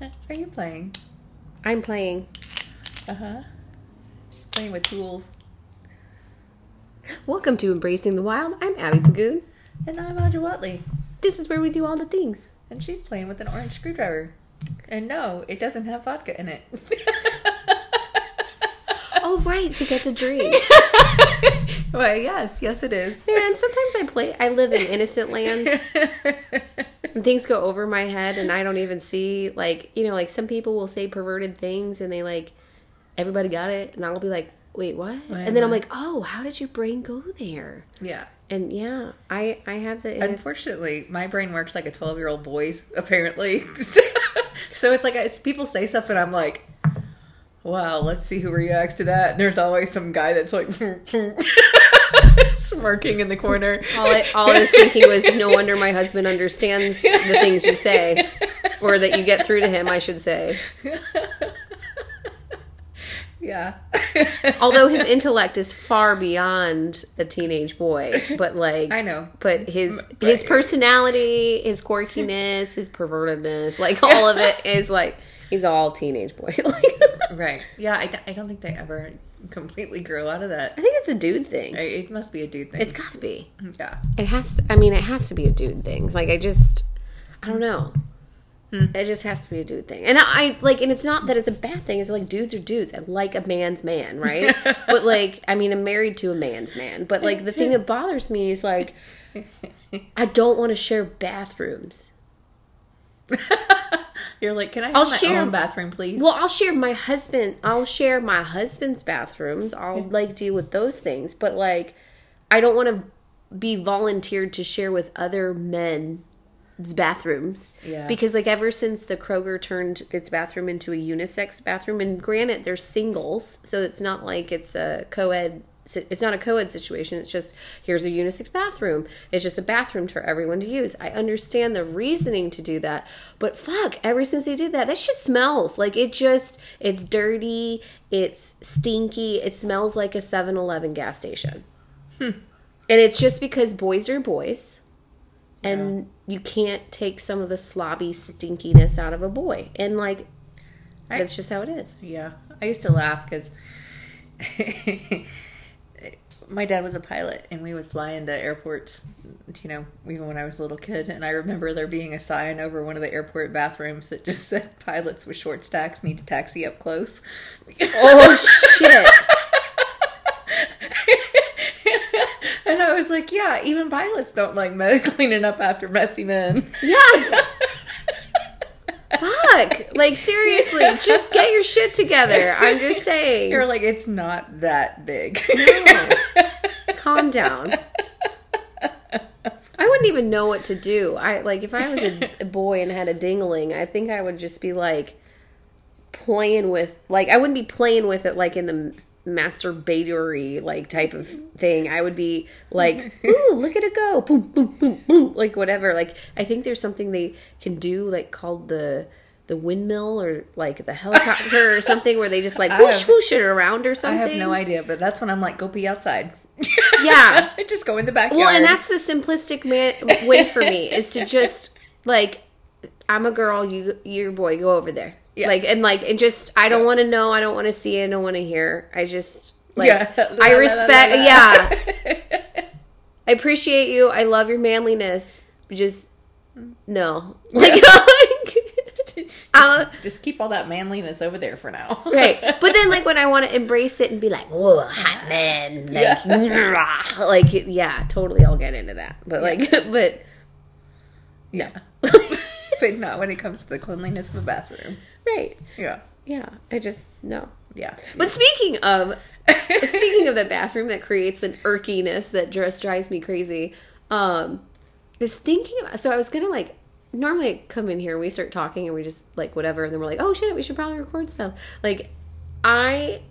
Are you playing? I'm playing. Uh huh. She's playing with tools. Welcome to Embracing the Wild. I'm Abby Pagoon. And I'm Audra Watley. This is where we do all the things. And she's playing with an orange screwdriver. And no, it doesn't have vodka in it. Oh, right, because that's a dream. Why, yes, yes, it is. Man, sometimes I play. I live in innocent land. And things go over my head, and I don't even see. Like you know, like some people will say perverted things, and they like everybody got it, and I'll be like, "Wait, what?" And then I'm like, "Oh, how did your brain go there?" yeah. And yeah, I I have the Unfortunately, my brain works like a 12 year old boy's, apparently. so it's like it's, people say stuff, and I'm like, wow, let's see who reacts to that. And there's always some guy that's like smirking in the corner. all I, all I was thinking was, no wonder my husband understands the things you say, or that you get through to him. I should say. yeah. Although his intellect is far beyond a teenage boy, but like I know. but his But- his personality, his quirkiness, his pervertedness, like all of it is like he's all teenage boy. like, Right. Yeah, I, I don't think they ever completely grow out of that. I think it's a dude thing. It must be a dude thing. It's got to be. yeah. It has. To, I mean, it has to be a dude thing. Like I just, I don't know. Hmm. It just has to be a dude thing, and I like, and it's not that it's a bad thing. It's like dudes are dudes. I like a man's man, right? but like, I mean, I'm married to a man's man. But like, the thing that bothers me is like, I don't want to share bathrooms. You're like, can I have I'll my share- own bathroom, please? Well, I'll share my husband. I'll share my husband's bathrooms. I'll like deal with those things, but like, I don't want to be volunteered to share with other men's bathrooms. Yeah. Because like ever since the Kroger turned its bathroom into a unisex bathroom, and granted they're singles, so it's not like it's a co-ed. It's not a co-ed situation. It's just here's a unisex bathroom. It's just a bathroom for everyone to use. I understand the reasoning to do that, but fuck, ever since they did that, that shit smells like it just it's dirty, it's stinky, it smells like a 7-Eleven gas station. Hmm. And it's just because boys are boys and you can't take some of the slobby stinkiness out of a boy. And like I- that's just how it is. Yeah, I used to laugh because my dad was a pilot, and we would fly into airports. You know, even when I was a little kid, and I remember there being a sign over one of the airport bathrooms that just said, "Pilots with short stacks need to taxi up close." Oh shit. and I was like, "Yeah, even pilots don't like cleaning up after messy men." Yes. Fuck. Like seriously, just get your shit together. I'm just saying. You're like, "It's not that big." No. Calm down. I wouldn't even know what to do. I like if I was a, a boy and had a dingling, I think I would just be like playing with like I wouldn't be playing with it like in the masturbatory like type of thing. I would be like, "Ooh, look at it go." Boom boom boom boom like whatever. Like I think there's something they can do like called the the windmill or like the helicopter or something where they just like whoosh have- whoosh it around or something. I have no idea, but that's when I'm like, "Go pee outside." Yeah. just go in the backyard. Well, and that's the simplistic man- way for me is to just like I'm a girl, you you're a boy, go over there. Yeah. Like and like and just I don't want to know, I don't want to see, I don't want to hear. I just like Yeah. I respect yeah. I appreciate you. I love your manliness. Just no. Like, I'm Just keep all that manliness over there for now. right. But then like when I want to embrace it and be like, "Whoa, hot man." Like, like yeah, totally I'll get into that. But like but Yeah. but not when it comes to the cleanliness of a bathroom. Right. Yeah. Yeah, I just no. Yeah. But speaking of speaking of the bathroom that creates an irkiness that just drives me crazy, um, I was thinking about. So I was gonna like normally I come in here and we start talking and we just like whatever, and then we're like, oh shit, we should probably record stuff. Like I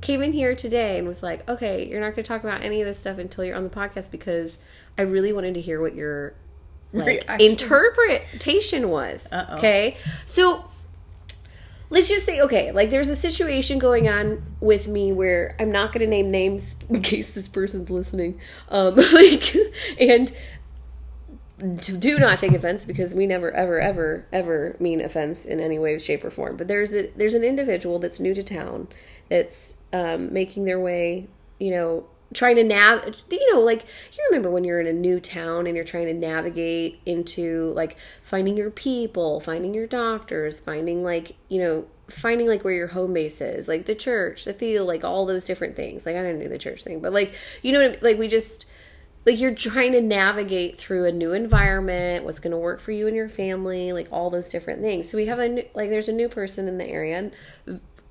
came in here today and was like, okay, you're not gonna talk about any of this stuff until you're on the podcast because I really wanted to hear what your like Reaction. interpretation was. Uh-oh. Okay, so let's just say okay like there's a situation going on with me where i'm not going to name names in case this person's listening. Um like and do not take offense because we never ever ever ever mean offense in any way shape or form. But there's a there's an individual that's new to town that's um, making their way you know trying to nav you know like you remember when you're in a new town and you're trying to navigate into like finding your people finding your doctors finding like you know finding like where your home base is like the church the field like all those different things. Like i didn't do the church thing but like you know like we just like you're trying to navigate through a new environment what's going to work for you and your family like all those different things. So we have a new, like there's a new person in the area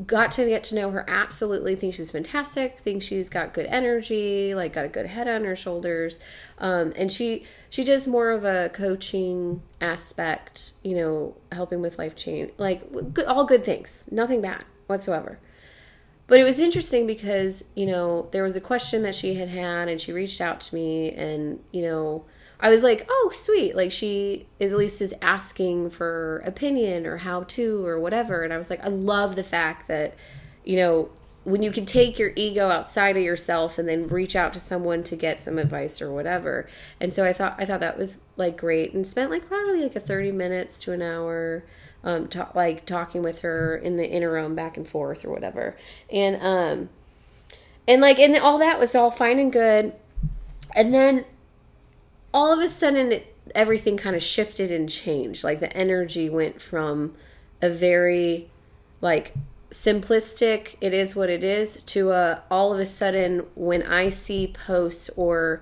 got to get to know her absolutely think she's fantastic think she's got good energy like got a good head on her shoulders. Um, and she she does more of a coaching aspect you know helping with life change like all good things nothing bad whatsoever. But it was interesting because you know there was a question that she had had and she reached out to me and you know I was like, oh, sweet. Like she is at least is asking for opinion or how to or whatever. And I was like, I love the fact that, you know, when you can take your ego outside of yourself and then reach out to someone to get some advice or whatever. And so I thought I thought that was like great and spent like probably like a 30 minutes to an hour um to, like talking with her in the interim back and forth or whatever. And um and like and all that was all fine and good. And then all of a sudden it, everything kind of shifted and changed. Like the energy went from a very like simplistic it is what it is to a all of a sudden when i see posts or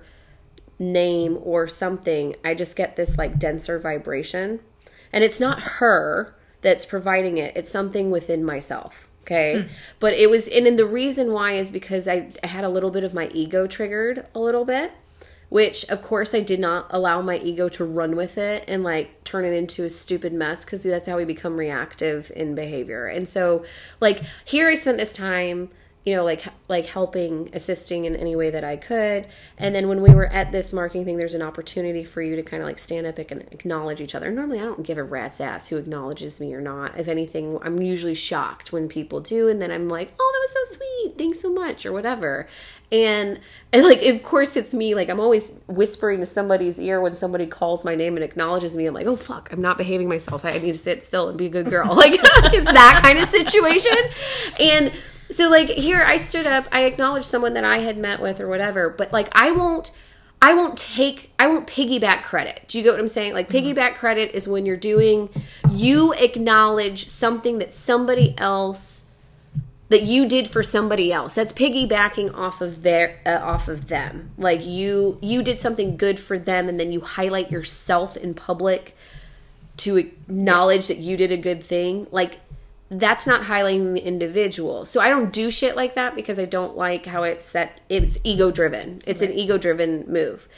name or something i just get this like denser vibration. And it's not her that's providing it it's something within myself okay? Mm. but it was and, and the reason why is because I, I had a little bit of my ego triggered a little bit which of course I did not allow my ego to run with it and like turn it into a stupid mess because that's how we become reactive in behavior. And so, like, here I spent this time you know like like helping assisting in any way that i could. And then when we were at this marketing thing there's an opportunity for you to kind of like stand up and acknowledge each other. Normally i don't give a rat's ass who acknowledges me or not. If anything i'm usually shocked when people do and then i'm like oh that was so sweet thanks so much or whatever and and like of course it's me like i'm always whispering to somebody's ear when somebody calls my name and acknowledges me i'm like oh fuck i'm not behaving myself i need to sit still and be a good girl like it's that kind of situation and so like here I stood up, I acknowledged someone that I had met with or whatever, but like I won't I won't take I won't piggyback credit. Do you get what I'm saying? Like mm-hmm. piggyback credit is when you're doing you acknowledge something that somebody else that you did for somebody else. That's piggybacking off of their uh, off of them. Like you you did something good for them and then you highlight yourself in public to acknowledge that you did a good thing. Like that's not highlighting the individual. So I don't do shit like that because I don't like how it's set. It's ego driven. It's right. an ego driven move.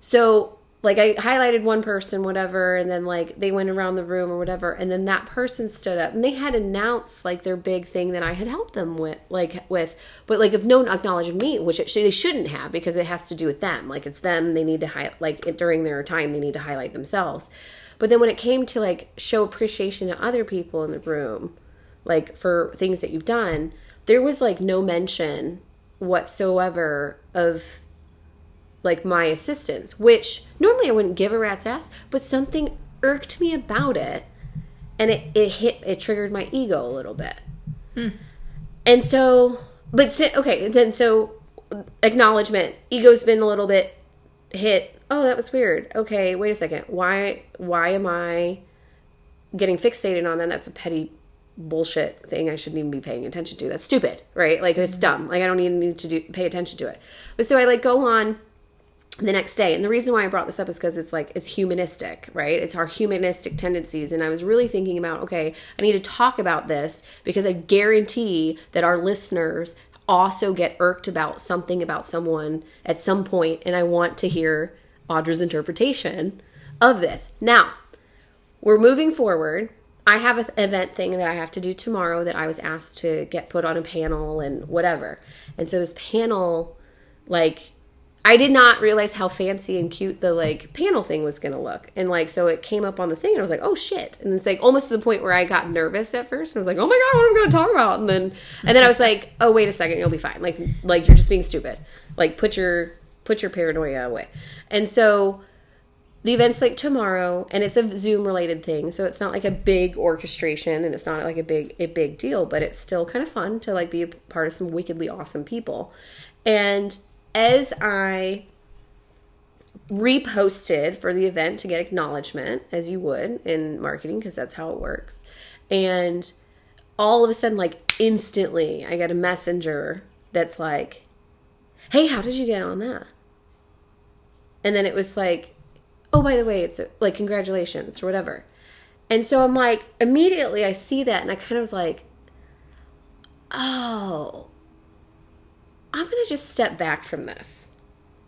So like I highlighted one person, whatever, and then like they went around the room or whatever, and then that person stood up and they had announced like their big thing that I had helped them with, like with, but like if no one acknowledged me, which it, they shouldn't have because it has to do with them. Like it's them. They need to highlight like during their time they need to highlight themselves. But then when it came to like show appreciation to other people in the room, like for things that you've done, there was like no mention whatsoever of like my assistance, which normally I wouldn't give a rat's ass, but something irked me about it and it, it hit it triggered my ego a little bit. Hmm. And so but okay, then so acknowledgement, ego's been a little bit hit oh, that was weird. Okay, wait a second. Why why am I getting fixated on that? That's a petty bullshit thing I shouldn't even be paying attention to. That's stupid, right? Like it's mm-hmm. dumb. Like I don't even need to do pay attention to it. But so I like go on the next day. And the reason why I brought this up is because it's like it's humanistic, right? It's our humanistic tendencies. And I was really thinking about, okay, I need to talk about this because I guarantee that our listeners also get irked about something about someone at some point and I want to hear Audra's interpretation of this. Now, we're moving forward. I have an event thing that I have to do tomorrow that I was asked to get put on a panel and whatever. And so this panel, like, I did not realize how fancy and cute the like panel thing was gonna look. And like, so it came up on the thing and I was like, oh shit. And it's like almost to the point where I got nervous at first. And I was like, oh my God, what am I gonna talk about? And then, and then I was like, oh, wait a second, you'll be fine. Like, like you're just being stupid. Like, put your, put your paranoia away. And so the event's like tomorrow and it's a zoom related thing so it's not like a big orchestration and it's not like a big a big deal but it's still kind of fun to like be a part of some wickedly awesome people and as i reposted for the event to get acknowledgement as you would in marketing because that's how it works and all of a sudden like instantly i get a messenger that's like hey how did you get on that? And then it was like oh by the way it's like congratulations or whatever. And so i'm like immediately i see that and i kind of was like oh i'm gonna just step back from this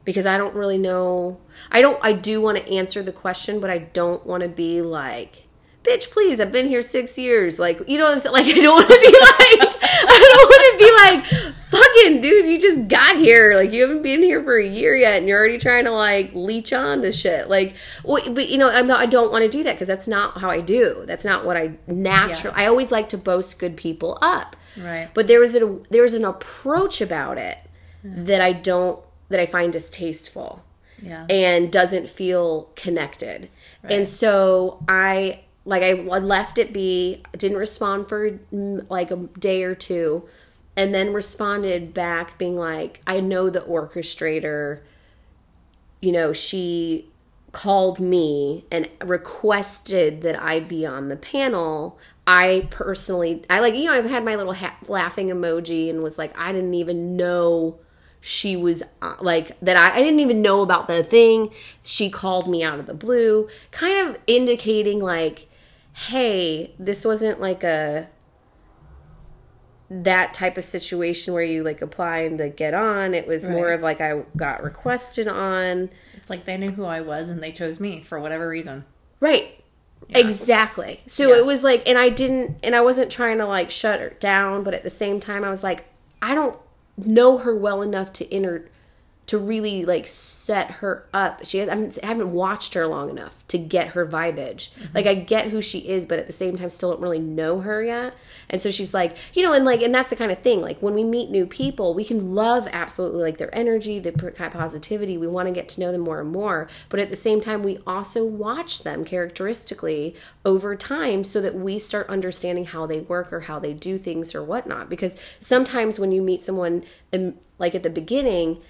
because i don't really know. I don't i do want to answer the question but i don't want to be like bitch please i've been here six years. Like you know what i'm saying? Like i don't want to be like i don't want to be like fucking dude you just got here like you haven't been here for a year yet and you're already trying to like leech on to shit like but you know i'm not i don't want to do that because that's not how i do that's not what i naturally yeah. i always like to boast good people up right but there was a there was an approach about it mm. that i don't that i find distasteful yeah. and doesn't feel connected right. and so i like I left it be, didn't respond for mm, like a day or two, and then responded back being like, I know the orchestrator, you know, she called me and requested that I be on the panel. I personally, I like, you know, I've had my little ha- laughing emoji and was like, I didn't even know she was uh, like that I, I didn't even know about the thing. She called me out of the blue. Kind of indicating like hey, this wasn't like a that type of situation where you like apply and like get on. It was right. more of like I got requested on. It's like they knew who I was and they chose me for whatever reason. Right. Yeah. Exactly. So yeah. it was like, and I didn't, and I wasn't trying to like shut her down, but at the same time, I was like, I don't know her well enough to enter to really like set her up. She has, I haven't watched her long enough to get her vibage. Mm-hmm. Like I get who she is, but at the same time, still don't really know her yet. And so she's like, you know, and like, and that's the kind of thing. Like when we meet new people, we can love absolutely like their energy, their positivity. We want to get to know them more and more. But at the same time, we also watch them characteristically over time so that we start understanding how they work or how they do things or whatnot. Because sometimes when you meet someone, um, like at the beginning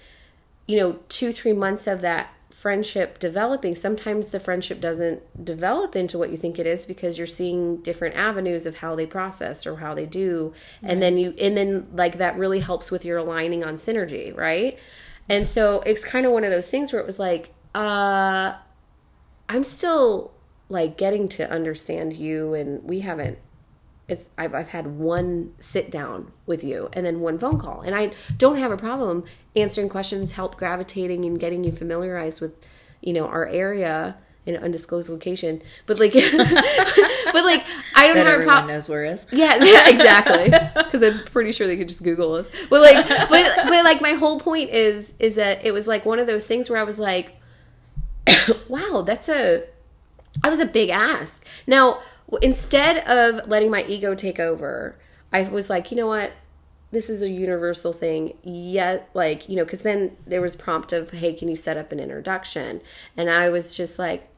you know, two, three months of that friendship developing, sometimes the friendship doesn't develop into what you think it is because you're seeing different avenues of how they process or how they do. Right. And then you, and then like that really helps with your aligning on synergy, right? And so it's kind of one of those things where it was like, uh, I'm still like getting to understand you and we haven't it's I've, I've had one sit down with you and then one phone call. And i don't have a problem answering questions help gravitating and getting you familiarized with you know our area in an undisclosed location. But like but like i don't that have a problem knows where is? Yeah, yeah exactly. Because i'm pretty sure they could just google us. But like but but like my whole point is is that it was like one of those things where i was like wow that's a that was a big ask. Now instead of letting my ego take over, I was like, you know what? This is a universal thing. Yet, like, you know, because then there was prompt of, hey, can you set up an introduction? And I was just like,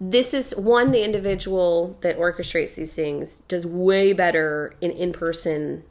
this is one, the individual that orchestrates these things does way better in in person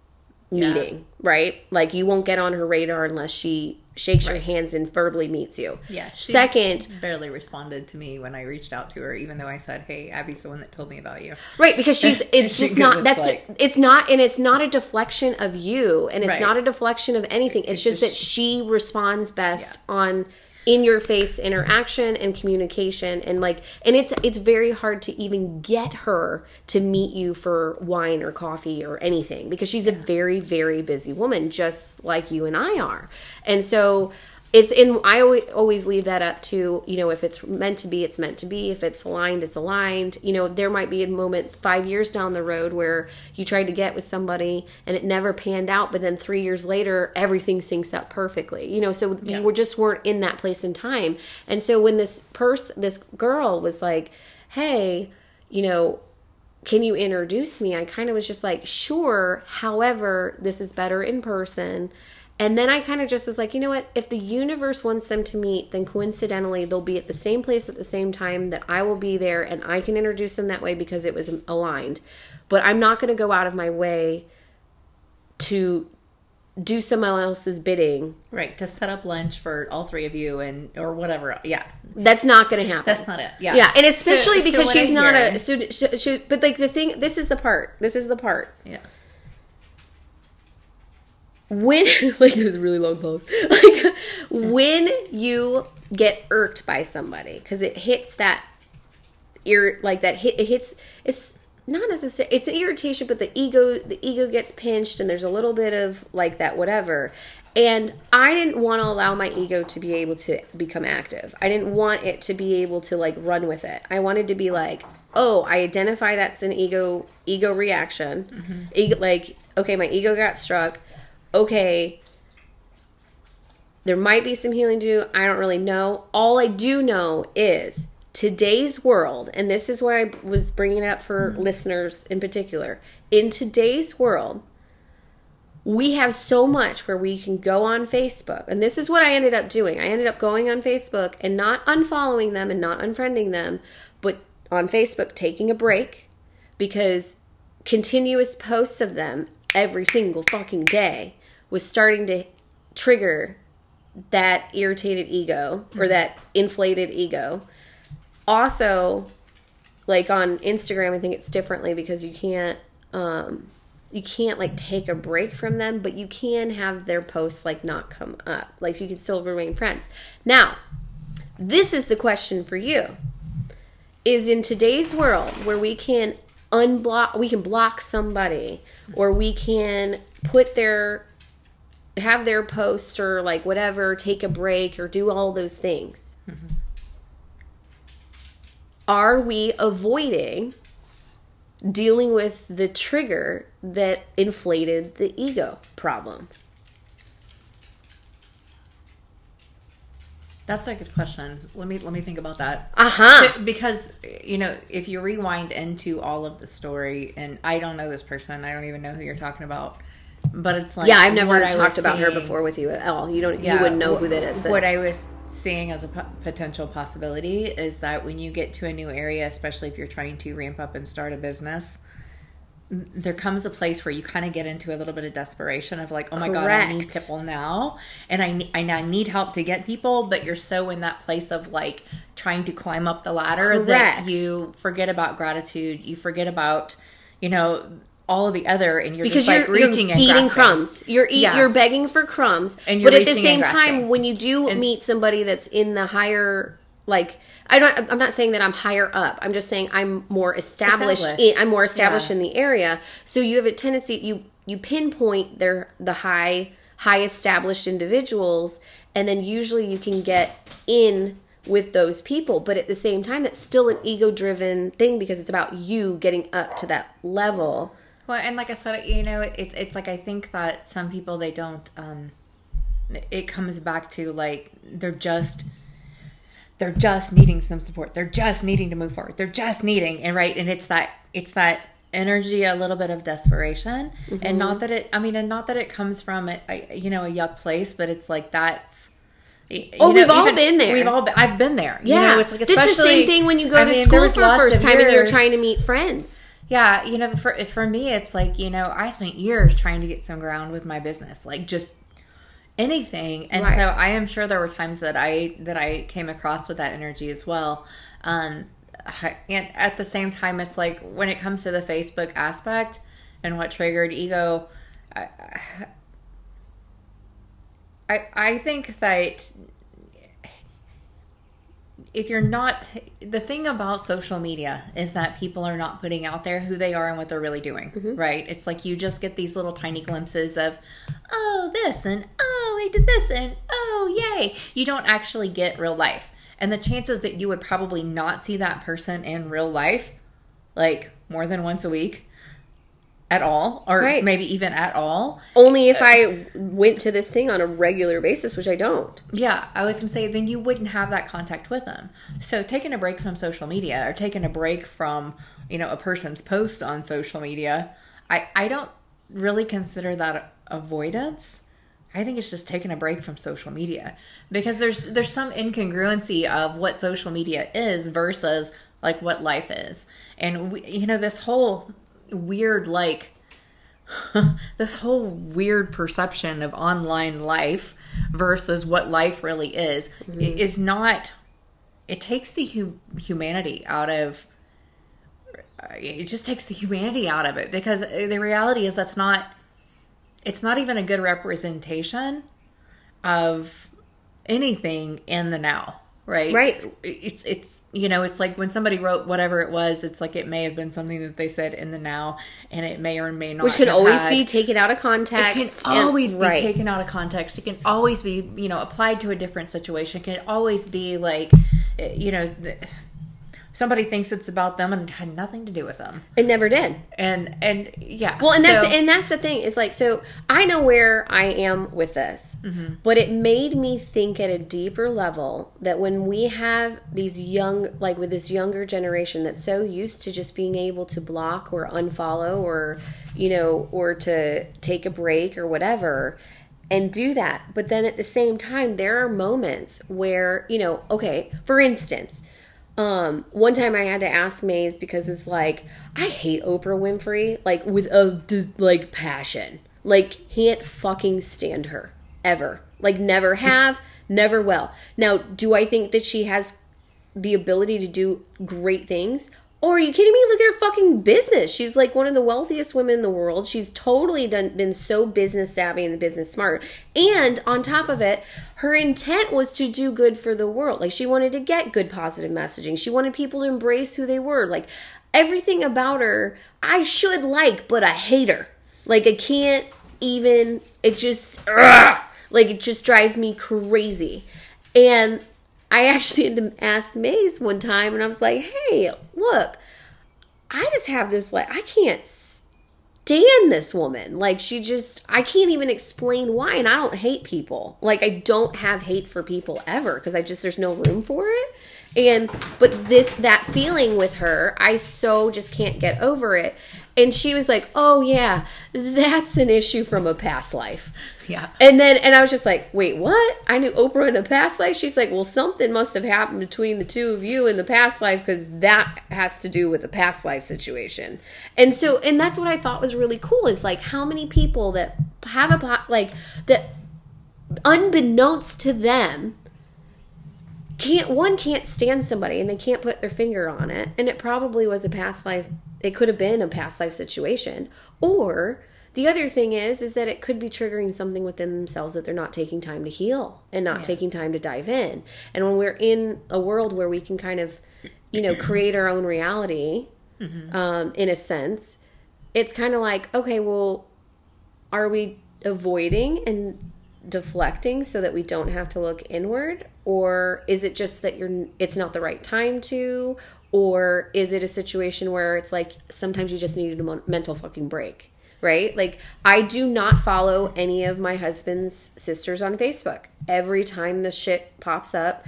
meeting, yeah. right? Like, you won't get on her radar unless she shakes right. your hands and verbally meets you. Yeah. Second, barely responded to me when I reached out to her, even though I said, "Hey, Abby's the one that told me about you." Right, because she's it's just not that's like, it's not and it's not a deflection of you, and it's right. not a deflection of anything. It's, it's just, just, that she responds best yeah. on in your face interaction and communication and like and it's it's very hard to even get her to meet you for wine or coffee or anything because she's a very very busy woman just like you and I are. And so it's in i always, always leave that up to you know if it's meant to be it's meant to be. If it's aligned it's aligned. You know there might be a moment five years down the road where you tried to get with somebody and it never panned out but then three years later everything syncs up perfectly. You know so yeah. we just weren't in that place in time. And so when this person this girl was like hey you know can you introduce me? I kind of was just like sure. However this is better in person And then I kind of just was like, you know what? If the universe wants them to meet, then coincidentally they'll be at the same place at the same time that I will be there and I can introduce them that way because it was aligned. But I'm not going to go out of my way to do someone else's bidding. Right, to set up lunch for all three of you and or whatever. Yeah. That's not going to happen. That's not it. Yeah. Yeah, and especially So- so because what she's I not hear- a so she, she, but like the thing this is the part. This is the part. Yeah. When like this is a really long pause. Like when you get irked by somebody because it hits that ear like that hit it hits it's not necessarily it's an irritation but the ego the ego gets pinched and there's a little bit of like that whatever. And i didn't want to allow my ego to be able to become active. I didn't want it to be able to like run with it. I wanted to be like oh i identify that's an ego ego reaction. Mm-hmm. Ego, like okay my ego got struck okay there might be some healing to do. I don't really know. All I do know is today's world, and this is where I was bringing it up for mm-hmm. listeners in particular. In today's world, we have so much where we can go on Facebook. And this is what I ended up doing. I ended up going on Facebook and not unfollowing them and not unfriending them, but on Facebook taking a break because continuous posts of them every single fucking day was starting to trigger that irritated ego or that inflated ego. Also, like on Instagram, I think it's differently because you can't um you can't like take a break from them, but you can have their posts like not come up. Like you can still remain friends. Now, this is the question for you. Is in today's world where we can unblock we can block somebody or we can put their have their posts or like whatever, take a break or do all those things. Are we avoiding dealing with the trigger that inflated the ego problem? That's a good question. Let me let me think about that. Uh-huh. Because you know, if you rewind into all of the story, and I don't know this person, I don't even know who you're talking about, but it's like Yeah, I've never talked about her before with you at all. You don't you wouldn't know wh- who that is. What I was seeing as a potential possibility is that when you get to a new area, especially if you're trying to ramp up and start a business, there comes a place where you kind of get into a little bit of desperation of like, oh my god, I need people now, and I ne- I need help to get people, but you're so in that place of like trying to climb up the ladder that you forget about gratitude, you forget about you know all of the other, and you're because just you're, reaching you're and eating grasping. crumbs. You're eat, Yeah. you're begging for crumbs, And you're but at the same time, when you do meet somebody that's in the higher, like I'm not, I'm not saying that I'm higher up. I'm just saying I'm more established. Established. In, I'm more established Yeah. in the area. So you have a tendency you you pinpoint their the high high established individuals, and then usually you can get in with those people but at the same time that's still an ego driven thing because it's about you getting up to that level Well, and like I said, you know, it's it's like I think that some people they don't. um It comes back to like they're just they're just needing some support. They're just needing to move forward. They're just needing and right, and it's that it's that energy, a little bit of desperation, and not that it. I mean, and not that it comes from a, a you know a yuck place, but it's like that's. you Oh, know, we've all been there. We've all been. I've been there. Yeah, you know, it's like it's the especially same thing when you go I to mean, school for the first time and you're trying to meet friends. Yeah, you know, for for me, it's like you know, I spent years trying to get some ground with my business, like just anything, and Right. so I am sure there were times that I that I came across with that energy as well. Um, and at the same time, it's like when it comes to the Facebook aspect and what triggered ego, I I, I think that if you're not the thing about social media is that people are not putting out there who they are and what they're really doing mm-hmm. right? It's like you just get these little tiny glimpses of oh this and oh i did this and oh yay. You don't actually get real life. And the chances that you would probably not see that person in real life like more than once a week at all or Right. maybe even at all Only if I went to this thing on a regular basis, which I don't. Yeah, I was going to say, then you wouldn't have that contact with them. So taking a break from social media or taking a break from, you know, a person's posts on social media, I, I don't really consider that avoidance. I think it's just taking a break from social media because there's there's some incongruency of what social media is versus like what life is. And we, you know this whole weird like this whole weird perception of online life versus what life really is mm-hmm. is not it takes the hu- humanity out of it just takes the humanity out of it because the reality is that's not it's not even a good representation of anything in the now right? Right. It's it's you know it's like when somebody wrote whatever it was it's like it may have been something that they said in the now and it may or may not which can always had, be taken out of context it can always and, be right. taken out of context. It can always be you know applied to a different situation. It can always be like eh, you know somebody thinks it's about them and had nothing to do with them. It never did. And and yeah. Well, and so, that's and that's the thing. Is like so I know where I am with this, mm-hmm. but it made me think at a deeper level that when we have these young, like with this younger generation that's so used to just being able to block or unfollow or you know or to take a break or whatever and do that. But then at the same time, there are moments where, you know, okay, for instance, um, one time I had to ask Maze because it's like I hate Oprah Winfrey like with a like passion. Like can't fucking stand her ever. Like never have, never will. Now, do I think that she has the ability to do great things? Or are you kidding me? Look at her fucking business. She's like one of the wealthiest women in the world. She's totally done been so business savvy and business smart. And on top of it, her intent was to do good for the world. Like she wanted to get good positive messaging. She wanted people to embrace who they were. Like everything about her, I should like, but I hate her. Like I can't even it just ugh, like it just drives me crazy. And I actually had to ask Maze one time, and I was like, "Hey, look, I just have this like I can't stand this woman. Like she just I can't even explain why. And I don't hate people. Like I don't have hate for people ever because I just there's no room for it. And but this that feeling with her, I so just can't get over it. And she was like, "Oh yeah, that's an issue from a past life." Yeah. And then and I was just like, "Wait, what? I knew Oprah in a past life?" She's like, "Well, something must have happened between the two of you in the past life cuz that has to do with the past life situation." And so and that's what I thought was really cool is like how many people that have a like that unbeknownst to them can't one can't stand somebody and they can't put their finger on it and it probably was a past life it could have been a past life situation or the other thing is is that it could be triggering something within themselves that they're not taking time to heal and not yeah. taking time to dive in and when we're in a world where we can kind of you know create our own reality mm-hmm. um, in a sense it's kind of like okay well are we avoiding and deflecting so that we don't have to look inward? Or is it just that you're it's not the right time to? Or is it a situation where it's like sometimes you just needed a mental fucking break right? Like i do not follow any of my husband's sisters on facebook. Every time the shit pops up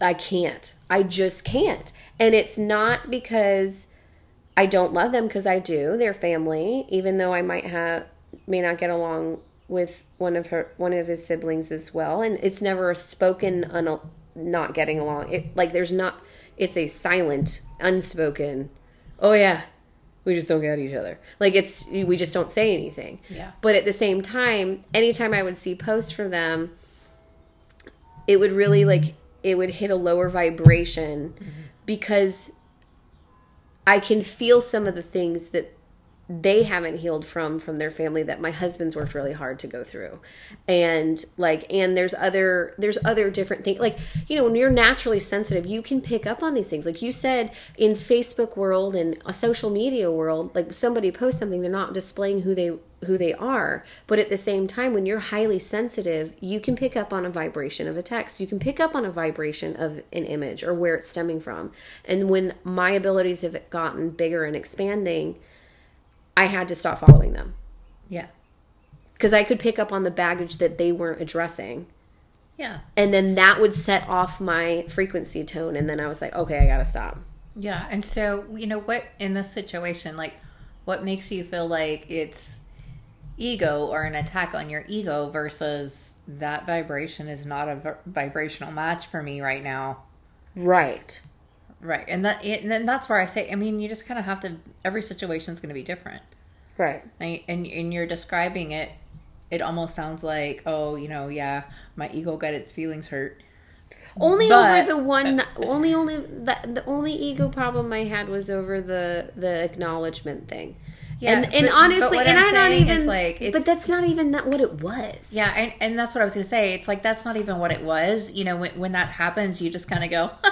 i can't. I just can't. And it's not because i don't love them because i do. They're family. Even though i might have may not get along with one of her one of his siblings as well. And it's never a spoken un- not getting along. It like there's not it's a silent unspoken oh yeah we just don't get each other. Like it's we just don't say anything. Yeah. But at the same time anytime i would see posts from them it would really like it would hit a lower vibration mm-hmm. because i can feel some of the things that they haven't healed from from their family that my husband's worked really hard to go through. And like and there's other there's other different things like you know when you're naturally sensitive you can pick up on these things. Like you said in facebook world and a social media world like somebody posts something they're not displaying who they who they are. But at the same time when you're highly sensitive you can pick up on a vibration of a text. You can pick up on a vibration of an image or where it's stemming from. And when my abilities have gotten bigger and expanding I had to stop following them. Yeah. Because I could pick up on the baggage that they weren't addressing. Yeah. And then that would set off my frequency tone. And then I was like, okay, I got to stop. Yeah. And so, you know, what in this situation, like, what makes you feel like it's ego or an attack on your ego versus that vibration is not a v- vibrational match for me right now. Right. Right. And that and then that's where I say I mean you just kind of have to every situation is going to be different. Right. And, and and you're describing it it almost sounds like oh, you know, yeah, my ego got its feelings hurt. Only But- over the one. Uh, only only the, the only ego problem I had was over the the acknowledgement thing. Yeah, and and but- honestly, but and I'm I'm not even like, it's- But that's not even that what it was. Yeah, and, and that's what I was going to say. It's like that's not even what it was. You know, when, when that happens, you just kind of go,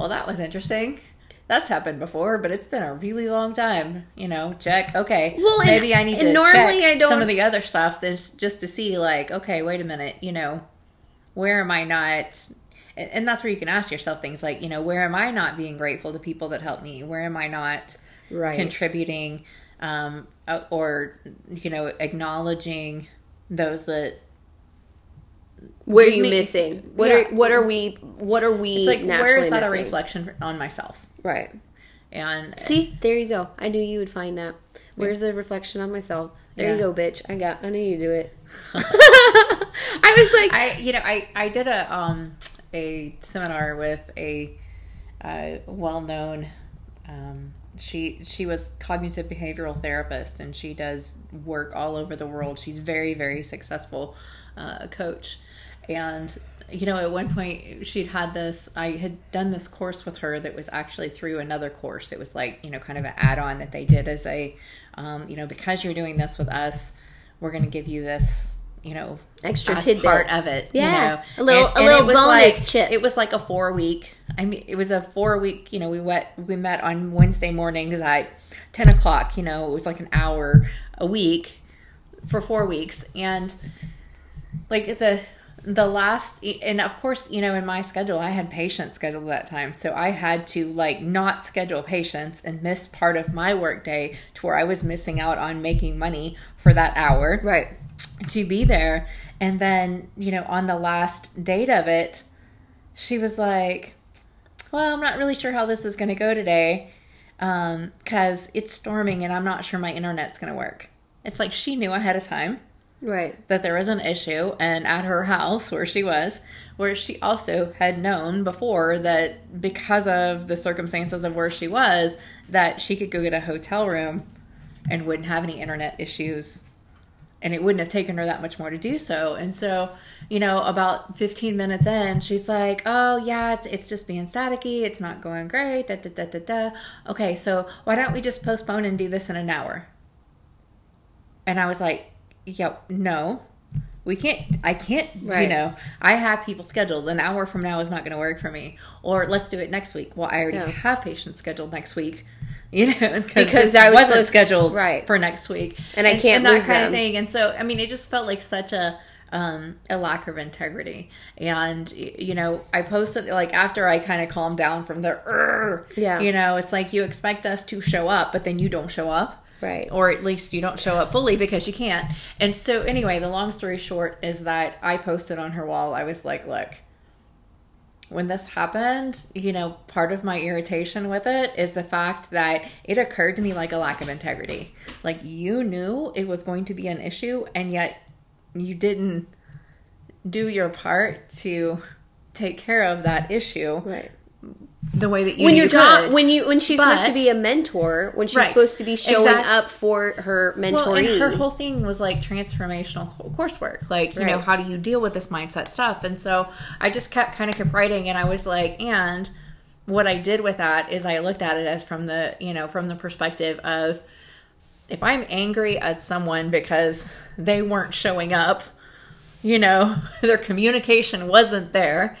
well, that was interesting. That's happened before, but it's been a really long time. You know, check. Okay, Well, and- maybe I need and to normally check I don't- some of the other stuff this just to see, like, okay, wait a minute. You know, where am I not? And, and that's where you can ask yourself things like, you know, where am I not being grateful to people that help me? Where am I not? Right. contributing um, uh, or you know acknowledging those that What are you missing? What Yeah. are what are we what are we it's like naturally where is that a reflection on myself Right. and See, there you go. I knew you would find that. Where's the reflection on myself? There you go, bitch. I got. I knew you do it. I was like, I you know I I did a um a seminar with a uh, well known um, she she was cognitive behavioral therapist and she does work all over the world. She's very very successful uh, coach and you know at one point she'd had this i had done this course with her that was actually through another course it was like you know kind of an add-on that they did as a um, you know because you're doing this with us we're going to give you this you know Extra tidbit. part of it you Yeah. know? A little- a little bonus like, chip. it was like a four week i mean it was a four week you know we went we met on wednesday mornings at 10 o'clock you know it was like an hour a week for four weeks and like the the last and of course you know in my schedule i had patients scheduled that time. So i had to like not schedule patients and miss part of my work day to where i was missing out on making money for that hour right. to be there. And then you know on the last date of it she was like well i'm not really sure how this is going to go today um, because it's storming and i'm not sure my internet's going to work. It's like she knew ahead of time Right. that there was an issue and at her house where she was where she also had known before that because of the circumstances of where she was that she could go get a hotel room and wouldn't have any internet issues and it wouldn't have taken her that much more to do so and so you know about 15 minutes in she's like oh yeah it's, it's just being staticky it's not going great da, da, da, da, da. okay so why don't we just postpone and do this in an hour and i was like yeah, no, we can't. I can't. You know, I have people scheduled. An hour from now is not going to work for me. Or let's do it next week. Well, I already have patients scheduled next week. You know, Because I was wasn't scheduled right. for next week, And I can't and that kind them. of thing. And so, I mean, it just felt like such a um, a lack of integrity. And you know, I posted like after I kind of calmed down from the, Yeah. you know, it's like you expect us to show up, but then you don't show up Right. or at least you don't show up fully because you can't. And so, anyway, the long story short is that I posted on her wall. I was like, "Look, when this happened, you know, part of my irritation with it is the fact that it occurred to me like a lack of integrity. Like you knew it was going to be an issue, and yet you didn't do your part to take care of that issue Right. The way that you when you're you not when you when she's supposed to be a mentor, when she's Right. supposed to be showing Exact- up for her Well, and her whole thing was like transformational co- coursework. Like, you know, how do you deal with this mindset stuff? And so I just kept kind of kept writing, and I was like, and what I did with that is I looked at it as from the, you know, from the perspective of if I'm angry at someone because they weren't showing up, you know, their communication wasn't there.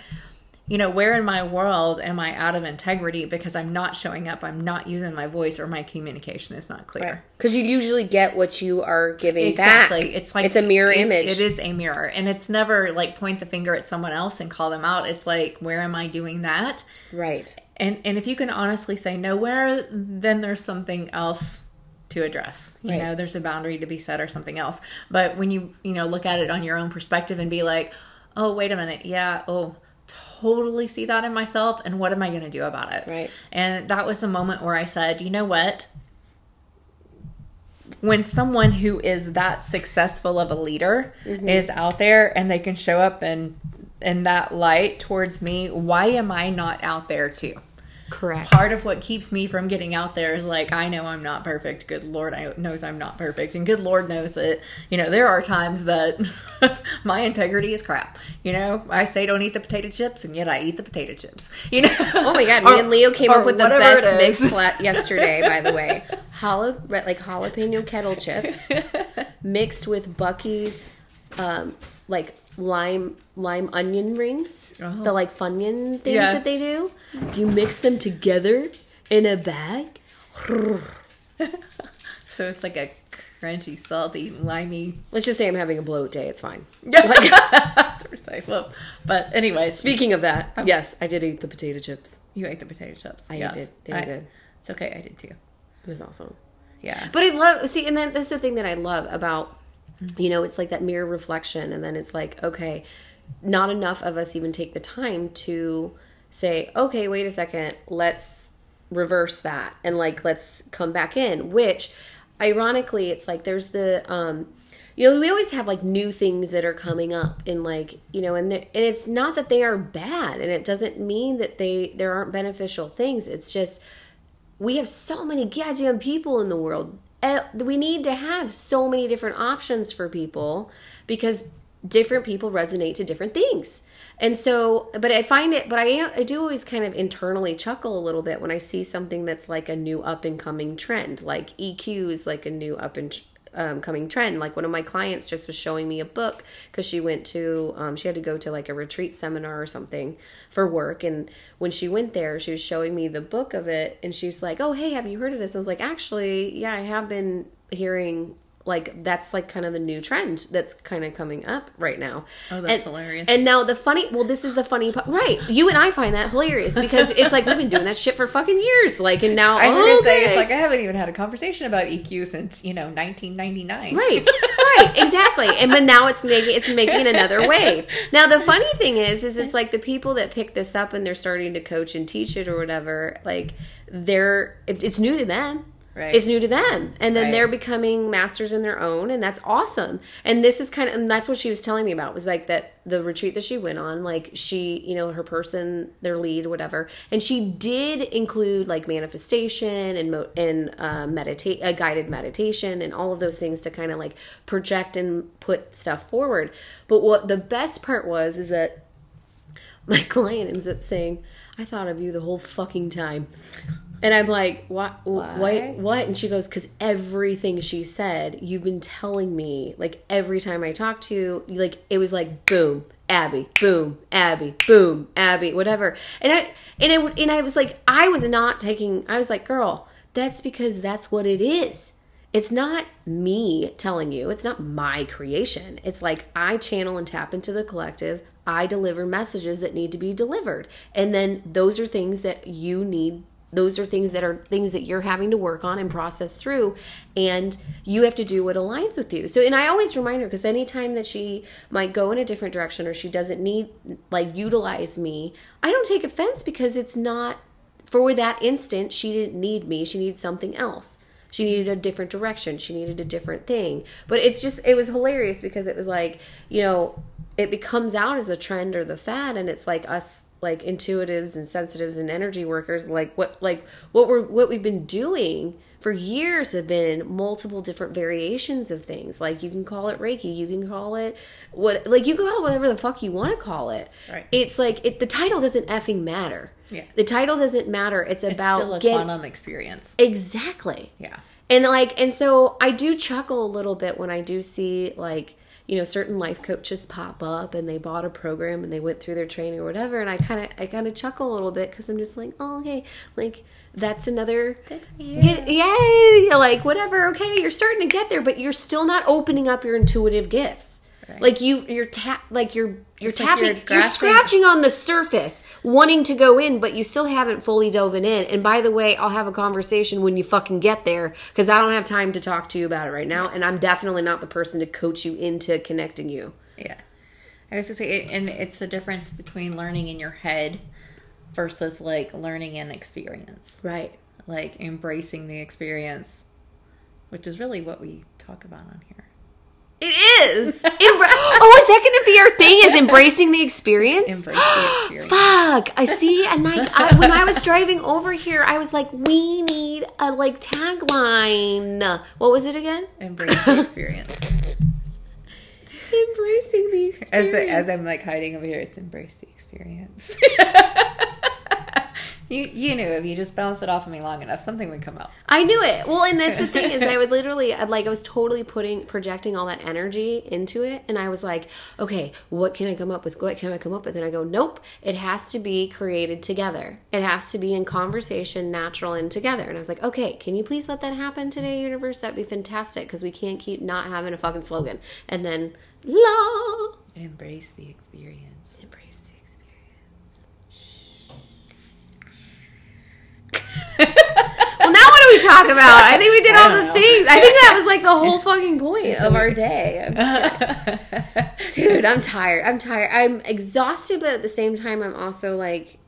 You know, where in my world am I out of integrity because I'm not showing up, I'm not using my voice, or my communication is not clear? because you usually get what you are giving back. Exactly. back. It's like it's a mirror it- image. It is a mirror, and it's never like point the finger at someone else and call them out. It's like, where am I doing that? right. And and if you can honestly say nowhere, then there's something else to address. You Right. know, there's a boundary to be set or something else. But when you you know look at it on your own perspective and be like, oh wait a minute, yeah, oh totally see that in myself, and what am I going to do about it? Right. And that was the moment where I said, you know what? when someone who is that successful of a leader Mm-hmm. is out there and they can show up and in that light towards me, why am I not out there too? Correct. Part of what keeps me from getting out there is like I know I'm not perfect. Good Lord, I knows I'm not perfect, and good Lord knows that you know there are times that my integrity is crap. You know, I say don't eat the potato chips, and yet I eat the potato chips. You know. Oh my god, me and Leo came up with the best mix yesterday, by the way. Jala- like jalapeno kettle chips mixed with Buc-ee's um, like lime lime onion rings. Oh. The uh-huh. like funyun things Yeah. that they do. You mix them together in a bag. So it's like a crunchy, salty, limey. Let's just say I'm having a bloat day. It's fine. say, well, but anyway, Speaking of that, yes, I did eat the potato chips. you ate the potato chips. I yes. did. They were I- good. It's okay. I did too. It was awesome. Yeah. But I love see, and then that's the thing that I love about you know, it's like that mirror reflection, and then it's like, okay, not enough of us even take the time to say, okay, wait a second, let's reverse that and like let's come back in. Which ironically, it's like there's the um you know, we always have like new things that are coming up in like, you know, and, and it's not that they are bad and it doesn't mean that they there aren't beneficial things. It's just we have so many goddamn people in the world. Uh, We need to have so many different options for people because different people resonate to different things. And so, but I find it, but I, I do always kind of internally chuckle a little bit when I see something that's like a new up and coming trend. Like EQ is like a new up and um, coming trend. Like one of my clients just was showing me a book because she went to, um, she had to go to like a retreat seminar or something for work. And when she went there, she was showing me the book of it. And she's like, Oh, hey, have you heard of this? I was like, Actually, yeah, I have been hearing like that's like kind of the new trend that's kind of coming up right now. Oh, that's And- hilarious. And now the funny, well, this is the funny part, right? You and I find that hilarious because it's like we've been doing that shit for fucking years. Like, and now I going to say, it's like I haven't even had a conversation about EQ since, you know, 1999. Right, right, exactly. And but now it's making it's making another wave. Now the funny thing is, is it's like the people that pick this up and they're starting to coach and teach it or whatever. Like they're it's new to them. Right. It's new to them, and then Right. they're becoming masters in their own, and that's awesome. And this is kind of, and that's what she was telling me about was like that the retreat that she went on, like she, you know, her person, their lead, whatever, and she did include like manifestation and mo- and uh, meditate, a guided meditation, and all of those things to kind of like project and put stuff forward. But what the best part was is that my client ends up saying, "I thought of you the whole fucking time." And I'm like, what? Why? What? What? And she goes, because everything she said, you've been telling me, like every time I talk to you, like it was like, boom, Abby, boom, Abby, boom, Abby, whatever. And I, and I, and I was like, I was not taking. I was like, girl, that's because that's what it is. It's not me telling you. It's not my creation. It's like I channel and tap into the collective. I deliver messages that need to be delivered. And then those are things that you need those are things that are things that you're having to work on and process through and you have to do what aligns with you. So and i always remind her because anytime that she might go in a different direction or she doesn't need like utilize me i don't take offense because it's not for that instant she didn't need me. She needed something else. She needed a different direction. She needed a different thing. But it's just it was hilarious because it was like you know it becomes out as a trend or the fad and it's like us like intuitives and sensitives and energy workers like what like what we're what we've been doing for years have been multiple different variations of things like you can call it reiki you can call it what like you can call it whatever the fuck you want to call it Right. it's like it, the title doesn't effing matter Yeah. the title doesn't matter it's, It's about still a get- quantum experience. exactly Yeah. and like and so i do chuckle a little bit when i do see like you know certain life coaches pop up and they bought a program and they went through their training or whatever. And i kind of i kind of chuckle a little bit because i'm just like oh okay like that's another Get, yay like whatever okay you're starting to get there but you're still not opening up your intuitive gifts. Right. like you you're tap like you're you're It's like tapping you're you're, scratching on the surface wanting to go in but you still haven't fully dove in and by the way i'll have a conversation when you fucking get there because i don't have time to talk to you about it right now and i'm definitely not the person to coach you into connecting you Yeah. I was gonna say, and it's the difference between learning in your head versus like learning in experience. right Like embracing the experience which is really what we talk about on here. It is. Embra- oh, is that going to be our thing? Is embracing the experience? Embrace the experience. Fuck! I see, and like I, when I was driving over here, I was like, "We need a like tagline." What was it again? Embrace the experience. Embracing the As experience. the, as I'm like hiding over here, it's embrace the experience. you you knew if you just bounce it off of me long enough, something would come out. I knew it. Well, and that's the thing is, I would literally I'd like I was totally putting projecting all that energy into it, and I was like, okay, what can I come up with? What can I come up with? And I go, nope, it has to be created together. It has to be in conversation, natural, and together. And I was like, okay, can you please let that happen today, universe? That'd be fantastic because we can't keep not having a fucking slogan. And then, la, Embrace the experience. embrace the experience. Well, now what do we talk about? I think we did all the know. things. I think that was like the whole fucking point of our day. I'm Dude, I'm tired. I'm tired. I'm exhausted, but at the same time, I'm also like,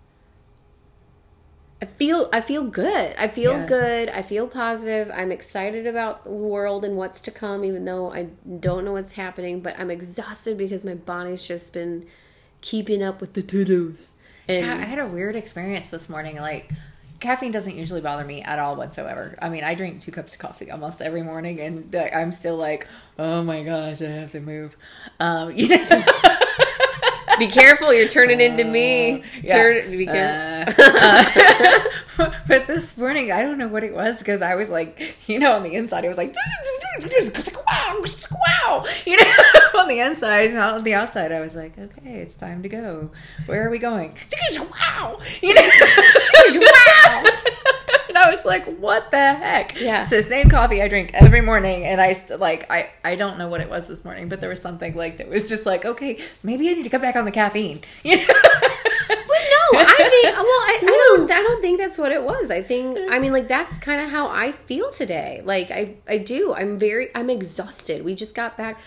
I feel, I feel good. I feel Yeah. good. I feel positive. I'm excited about the world and what's to come, even though I don't know what's happening. But I'm exhausted because my body's just been keeping up with the to dos. And Yeah, I had a weird experience this morning. Like, caffeine doesn't usually bother me at all whatsoever. I mean, I drink two cups of coffee almost every morning, and I'm still like, oh my gosh, I have to move. Um, you know, be careful, you're turning into me. Uh, yeah. Turn, be careful. Uh, uh, but this morning, I don't know what it was because I was like, you know, on the inside, I was like, wow, you know, on the inside, and on the outside, I was like, okay, it's time to go. Where are we going? Wow, you know, wow. And I was like, "What the heck?" Yeah. So same coffee I drink every morning, and I st- like I I don't know what it was this morning, but there was something like that was just like, okay, maybe I need to cut back on the caffeine. You know? Think. Well, I, I don't. I don't think that's what it was. I think. I mean, like that's kind of how I feel today. Like I, I do. I'm very. I'm exhausted. We just got back.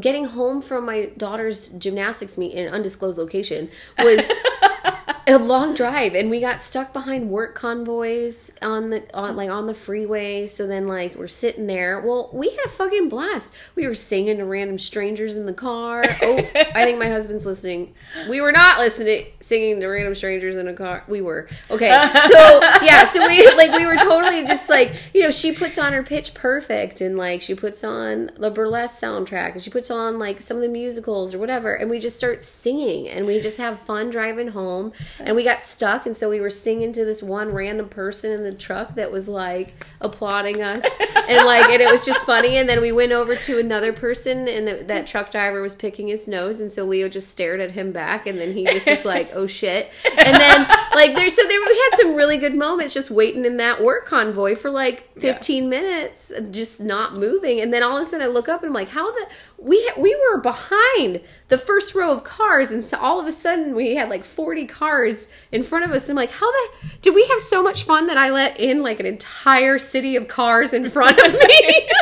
Getting home from my daughter's gymnastics meet in an undisclosed location was a long drive, and we got stuck behind work convoys on the on like on the freeway. So then, like, we're sitting there. Well, we had a fucking blast. We were singing to random strangers in the car. Oh, I think my husband's listening. We were not listening, singing to random strangers in a car. We were okay. So yeah, so we like we were totally just like you know she puts on her pitch perfect and like she puts on the burlesque soundtrack and she puts on like some of the musicals or whatever and we just start singing and we just have fun driving home and we got stuck and so we were singing to this one random person in the truck that was like applauding us. And like and it was just funny and then we went over to another person and the, that truck driver was picking his nose and so Leo just stared at him back and then he was just like oh shit. And then like there's so there we had some really good moments just waiting in that work convoy for like 15 minutes just not moving. And then all of a sudden I look up and I'm like how the we we were behind the first row of cars and so all of a sudden we had like 40 cars in front of us. And I'm like how the did we have so much fun that I let in like an entire city of cars in front of me?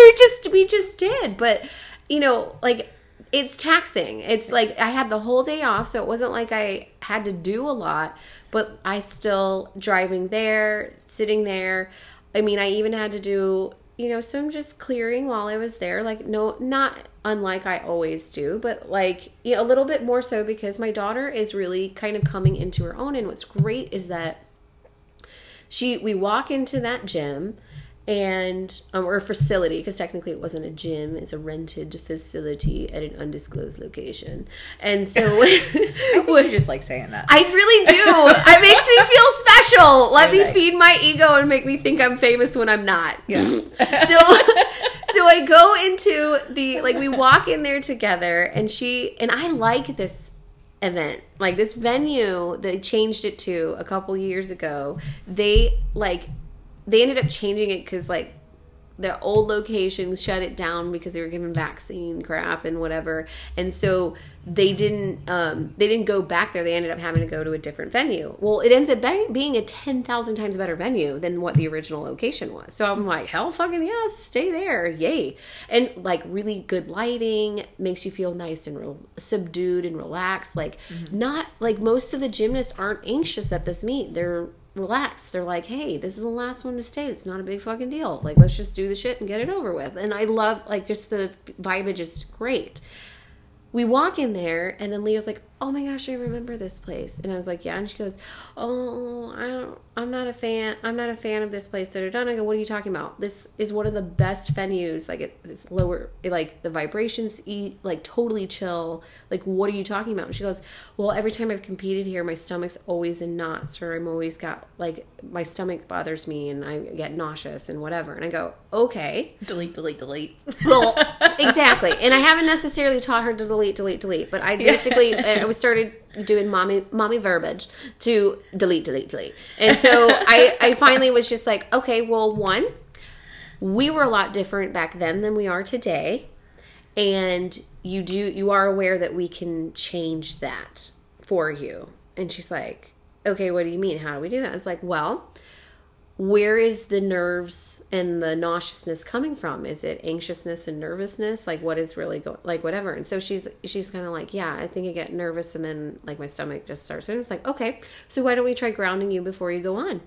We just we just did. But you know like it's taxing. It's like i had the whole day off so it wasn't like i had to do a lot but i still driving there sitting there. I mean i even had to do you know some just clearing while i was there like no not unlike i always do but like you know, a little bit more so because my daughter is really kind of coming into her own and what's great is that she we walk into that gym and um, or facility because technically it wasn't a gym it's a rented facility at an undisclosed location and so I just like saying that. I really do. It makes me feel special. Let me feed my ego and make me think I'm famous when I'm not. Yeah. so so I go into the like we walk in there together and she and I like this event. Like this venue they changed it to a couple years ago. They like they ended up changing it cuz like the old location shut it down because they were giving vaccine crap and whatever. And so they didn't um, they didn't go back there. They ended up having to go to a different venue. Well it ends up be- being a 10,000 times better venue than what the original location was. So i'm like hell fucking yes stay there yay. And like really good lighting makes you feel nice and real subdued and relaxed. Like not like most of the gymnasts aren't anxious at this meet. They're relaxed. They're like, hey, this is the last one to stay. It's not a big fucking deal. Like, let's just do the shit and get it over with. And I love, like, just the vibe is just great. We walk in there, and then Leah's like, oh my gosh, I remember this place. And I was like, yeah. And she goes, oh, I don't, I'm not a fan. I'm not a fan of this place. Da, da. And I go, what are you talking about? This is one of the best venues. Like it, it's lower, like the vibrations eat, like totally chill. Like, what are you talking about? And she goes, well, every time I've competed here, my stomach's always in knots or I'm always got like my stomach bothers me and I get nauseous and whatever. And I go, okay. Delete, delete, delete. Well, exactly. And I haven't necessarily taught her to delete, delete, delete, but I basically, was started doing mommy mommy verbiage to delete delete delete. And so i i finally was just like okay well one we were a lot different back then than we are today. And you do you are aware that we can change that for you. And she's like okay what do you mean? How do we do that? It's like well where is the nerves and the nauseousness coming from? Is it anxiousness and nervousness? Like what is really going like whatever. And so she's she's kind of like yeah i think i get nervous and then like my stomach just starts and it's like okay so why don't we try grounding you before you go on?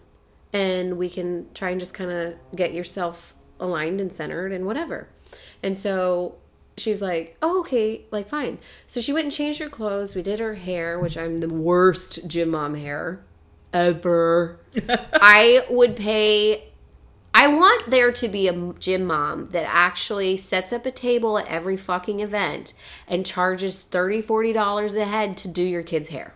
And we can try and just kind of get yourself aligned and centered and whatever. And so she's like oh okay like fine. So she went and changed her clothes. We did her hair which i'm the worst gym mom hair ever. I would pay. I want there to be a gym mom that actually sets up a table at every fucking event and charges $30, $40 a head to do your kid's hair.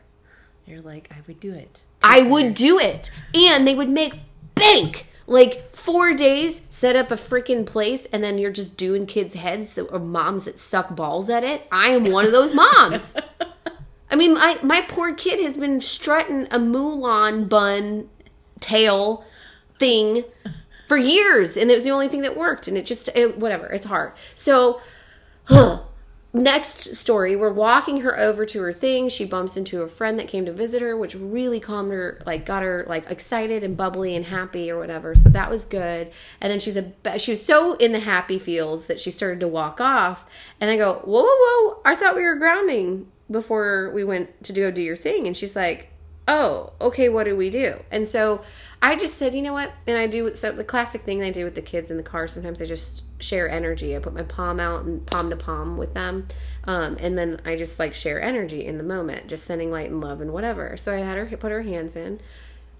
You're like, I would do it. I would do it. And they would make bank. Like four days, set up a freaking place, and then you're just doing kids' heads that, or moms that suck balls at it. I am one of those moms. I mean, my my poor kid has been strutting a Mulan bun tail thing for years, and it was the only thing that worked. And it just it, whatever. It's hard. So. Next story, we're walking her over to her thing. She bumps into a friend that came to visit her, which really calmed her, like got her like excited and bubbly and happy or whatever. So that was good. And then she's a she was so in the happy feels that she started to walk off. And I go, whoa, whoa, whoa! I thought we were grounding before we went to go do your thing and she's like oh okay what do we do? And so i just said you know what? And i do so the classic thing i do with the kids in the car sometimes i just share energy. I put my palm out and palm to palm with them um, and then i just like share energy in the moment just sending light and love and whatever. So i had her put her hands in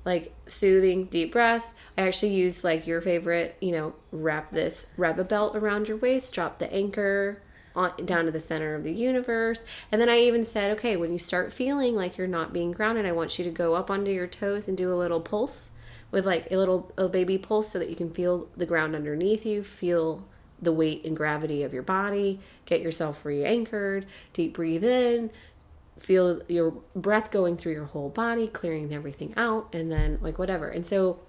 like soothing deep breaths. I actually use like your favorite you know wrap this wrap a belt around your waist drop the anchor on, down to the center of the universe. And then I even said, okay, when you start feeling like you're not being grounded, I want you to go up onto your toes and do a little pulse with like a little a baby pulse so that you can feel the ground underneath you, feel the weight and gravity of your body, get yourself re anchored, deep breathe in, feel your breath going through your whole body, clearing everything out, and then like whatever. And so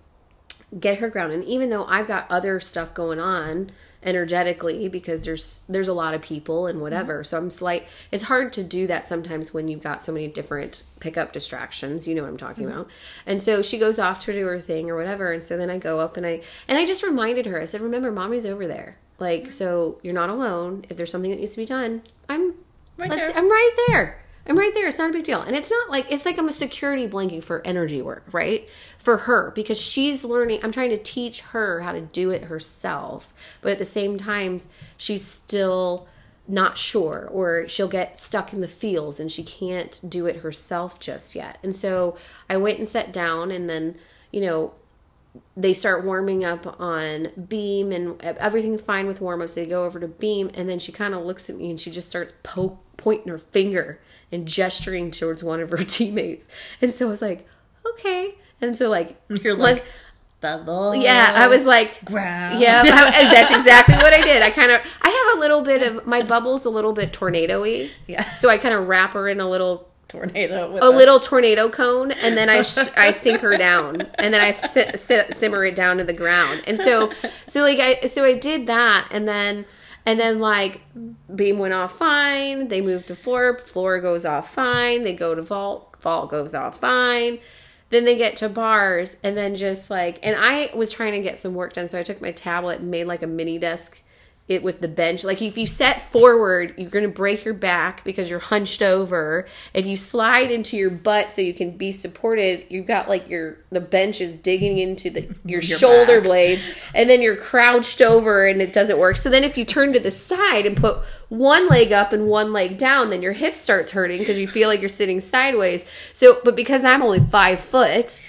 get her grounded. And even though I've got other stuff going on, energetically because there's there's a lot of people and whatever. Mm-hmm. So I'm slight it's hard to do that sometimes when you've got so many different pickup distractions. You know what I'm talking mm-hmm. about. And so she goes off to do her thing or whatever. And so then I go up and I and I just reminded her. I said, "Remember, mommy's over there. Like, so you're not alone. If there's something that needs to be done, I'm right there. I'm right there." I'm right there. It's not a big deal. And it's not like, it's like I'm a security blanket for energy work, right? For her, because she's learning, I'm trying to teach her how to do it herself. But at the same time, she's still not sure or she'll get stuck in the fields and she can't do it herself just yet. And so I went and sat down and then, you know, they start warming up on beam and everything's fine with warm ups. They go over to beam and then she kind of looks at me and she just starts pointing her finger and gesturing towards one of her teammates. And so I was like, okay. And so like you're like, bubble. Yeah, I was like, ground. Yeah, I, that's exactly what I did. I kind of I have a little bit of my bubble's a little bit tornado-y. Yeah. So I kind of wrap her in a little tornado a, a, little tornado cone and then I sh- I sink her down and then I simmer it down to the ground. And so so like I so I did that and then and then like beam went off fine. They moved to floor. Floor goes off fine. They go to vault. Vault goes off fine. Then they get to bars and then just like and I was trying to get some work done, so I took my tablet and made like a mini desk it with the bench. Like if you set forward, you're going to break your back because you're hunched over. If you slide into your butt so you can be supported, you've got like your the bench is digging into the your, Your shoulder back. blades, and then you're crouched over and it doesn't work. So then if you turn to the side and put one leg up and one leg down, then your hip starts hurting because you feel like you're sitting sideways. So, but because I'm only five foot.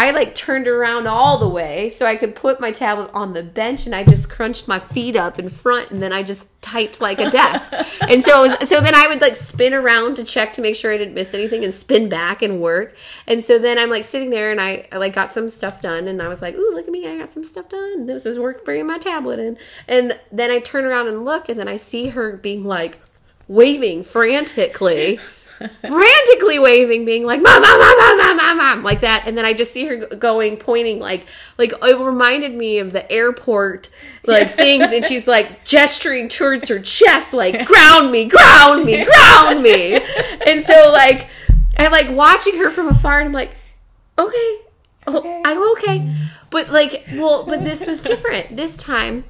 I like turned around all the way so I could put my tablet on the bench and I just crunched my feet up in front and then I just typed like a desk. and so was, so then I would like spin around to check to make sure I didn't miss anything and spin back and work. And so then I'm like sitting there and I, I like got some stuff done and I was like, "Ooh, look at me. I got some stuff done. This is work bringing my tablet in." And then I turn around and look and then I see her being like waving frantically frantically waving, being like, mom, mom, mom, mom, mom, mom, mom, like that. And then I just see her going, pointing, like, like it reminded me of the airport, like things. And she's like gesturing towards her chest, like, ground me, ground me, ground me. And so, like, I'm like watching her from afar and I'm like, okay, oh, I'm okay. But like, well, but this was different. This time,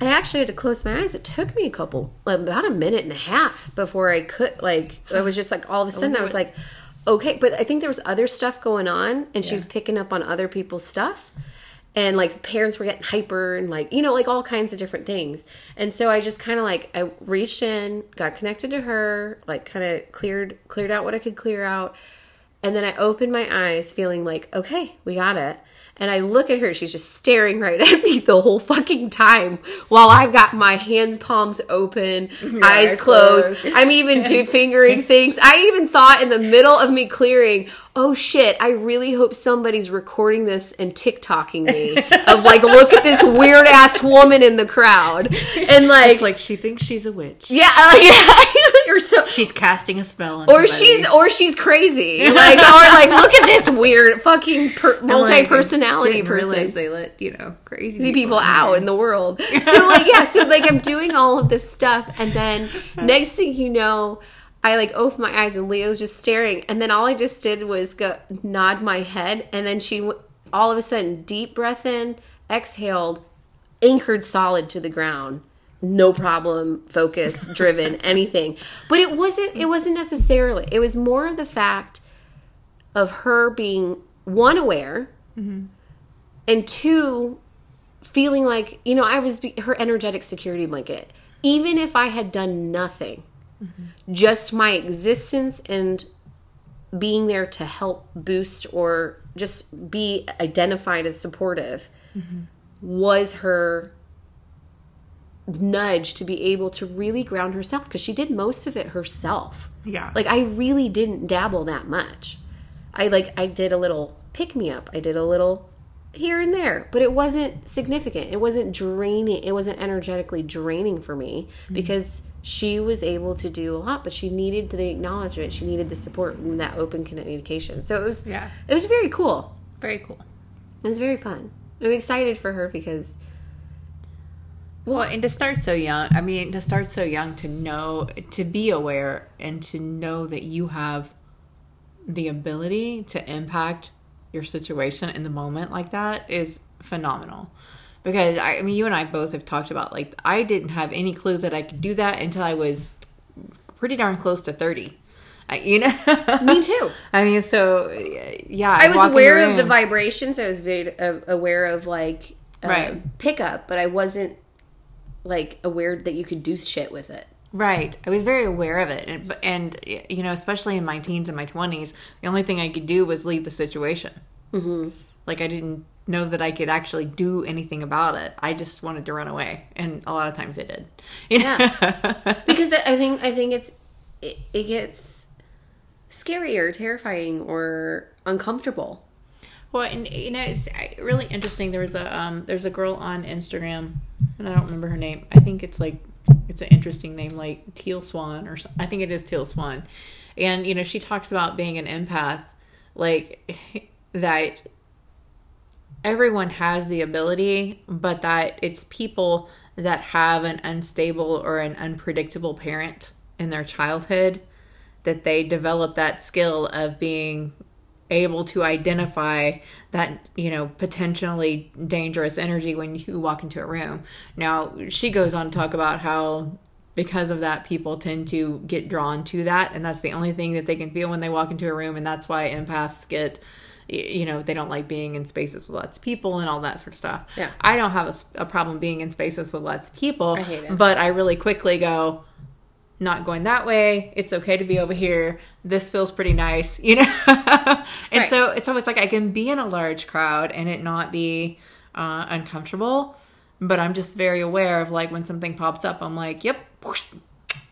I actually had to close my eyes. It took me a couple, like, about a minute and a half before I could, like, I was just like, all of a sudden, I was oh. like, okay. But I think there was other stuff going on, and she was picking up on other people's stuff. And like parents were getting hyper and like, you know, like all kinds of different things. And so I just kind of like, I reached in, got connected to her, like kind of cleared, cleared out what I could clear out. And then I opened my eyes feeling like, okay, we got it. And I look at her, she's just staring right at me the whole fucking time while I've got my hands palms open, eyes eyes closed. closed. I'm even do fingering things. I even thought in the middle of me clearing, oh shit, I really hope somebody's recording this and TikToking me of like, look at this weird ass woman in the crowd. And like, It's like she thinks she's a witch. yeah, uh, yeah, or so, She's casting a spell on or somebody. she's or she's crazy like or like look at this weird fucking per- multi-personality didn't person realize they let you know crazy see people in out there. in the world so like yeah so like i'm doing all of this stuff and then next thing you know i like opened my eyes and leo's just staring and then all i just did was go nod my head and then she all of a sudden deep breath in exhaled anchored solid to the ground. No problem focus driven anything. But it wasn't it wasn't necessarily it was more of the fact of her being one aware mm-hmm. and two feeling like you know i was be- her energetic security blanket. Even if i had done nothing Mm-hmm. just my existence and being there to help boost or just be identified as supportive mm-hmm. was her nudge to be able to really ground herself because she did most of it herself. Yeah. like i really didn't dabble that much. I like i did a little pick me up. I did a little here and there but it wasn't significant. It wasn't draining it wasn't energetically draining for me mm-hmm. because she was able to do a lot but she needed the acknowledgement she needed the support and that open communication so it was Yeah. it was very cool very cool. it was very fun i'm excited for her because Well, and to start so young, I mean, to start so young to know, to be aware and to know that you have the ability to impact your situation in the moment like that is phenomenal. Because I, I mean, you and I both have talked about like I didn't have any clue that I could do that until I was pretty darn close to thirty. I, you know, me too I mean, so yeah, I was aware of the vibrations. I was very uh, aware of like uh, Right. pickup, but I wasn't like aware that you could do shit with it. Right. I was very aware of it. And, and, you know, especially in my teens and my 20s, the only thing I could do was leave the situation. Mm-hmm. Like, I didn't know that I could actually do anything about it. I just wanted to run away. And a lot of times I did. You know? Because I I think I think it's it, it gets scary or terrifying or uncomfortable. Well, and you know, it's really interesting. There was a um, there's a girl on Instagram, and I don't remember her name. I think it's like it's an interesting name, like Teal Swan, or I think it is Teal Swan. And you know, she talks about being an empath, like that. Everyone has the ability, but that it's people that have an unstable or an unpredictable parent in their childhood that they develop that skill of being able to identify that you know potentially dangerous energy when you walk into a room. Now she goes on to talk about how because of that people tend to get drawn to that and that's the only thing that they can feel when they walk into a room and that's why empaths get you know they don't like being in spaces with lots of people and all that sort of stuff Yeah. i don't have a problem being in spaces with lots of people I hate it. but i really quickly go not going that way it's okay to be over here this feels pretty nice you know and Right. so so it's like i can be in a large crowd and it not be uh, uncomfortable but i'm just very aware of like when something pops up i'm like yep whoosh,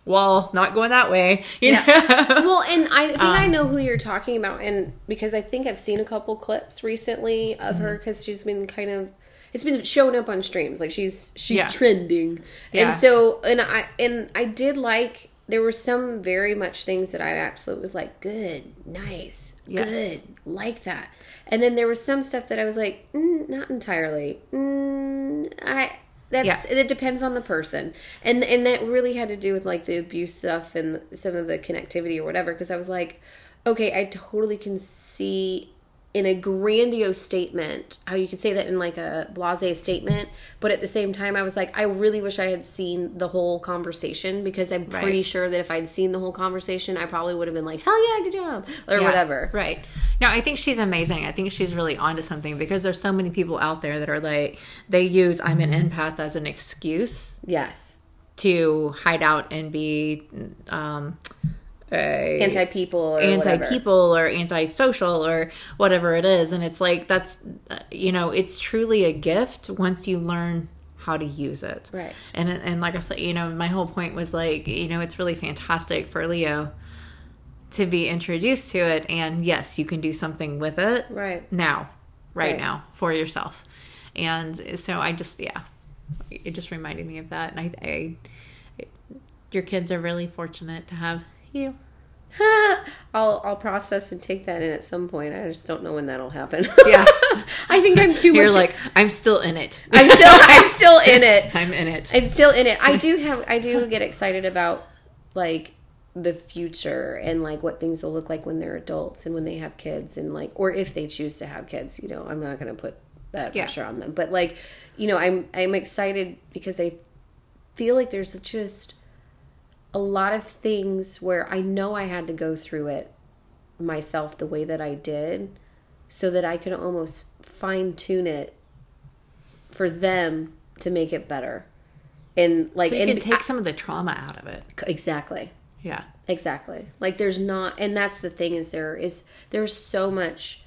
wall not going that way you know well, and I think I Um, know who you're talking about, and because I think I've seen a couple clips recently of her Mm-hmm. because she's been kind of. It's been showing up on streams, like she's she's Yeah. trending, Yeah. and so and I and I did like there were some very much things that I absolutely was like good, nice, Yes. good, like that, and then there was some stuff that I was like mm, not entirely. Mm, I that's Yeah. it depends on the person and and that really had to do with like the abuse stuff and some of the connectivity or whatever because i was like okay i totally can see in a grandiose statement how you could say that in like a blase statement but at the same time i was like i really wish i had seen the whole conversation because i'm pretty Right. sure that if i'd seen the whole conversation i probably would have been like hell yeah good job or Yeah, whatever Right. No, I think she's amazing. I think she's really onto something because there's so many people out there that are like they use I'm an empath as an excuse yes to hide out and be um anti people or anti people or anti social or whatever it is. And it's like that's uh, you know it's truly a gift once you learn how to use it. Right. and and like i said you know my whole point was like you know it's really fantastic for leo to be introduced to it. And yes you can do something with it right. now right, Right. now for yourself. And so i just yeah it just reminded me of that. And i, I your kids are really fortunate to have you I'll I'll process and take that in at some point. I just don't know when that'll happen. Yeah. I think I'm too much. you're much. like i'm still in it I'm still I'm still in it. i'm in it I'm still in it. I do have I do get excited about like the future and like what things will look like when they're adults and when they have kids and like or if they choose to have kids. You know, I'm not going to put that Yeah. pressure on them, but like you know, I'm I'm excited because I feel like there's just a lot of things where I know I had to go through it myself the way that I did so that I could almost fine tune it for them to make it better. And like so you and can take some of the trauma out of it exactly. yeah Exactly. Like there's not and that's the thing is there is there's so much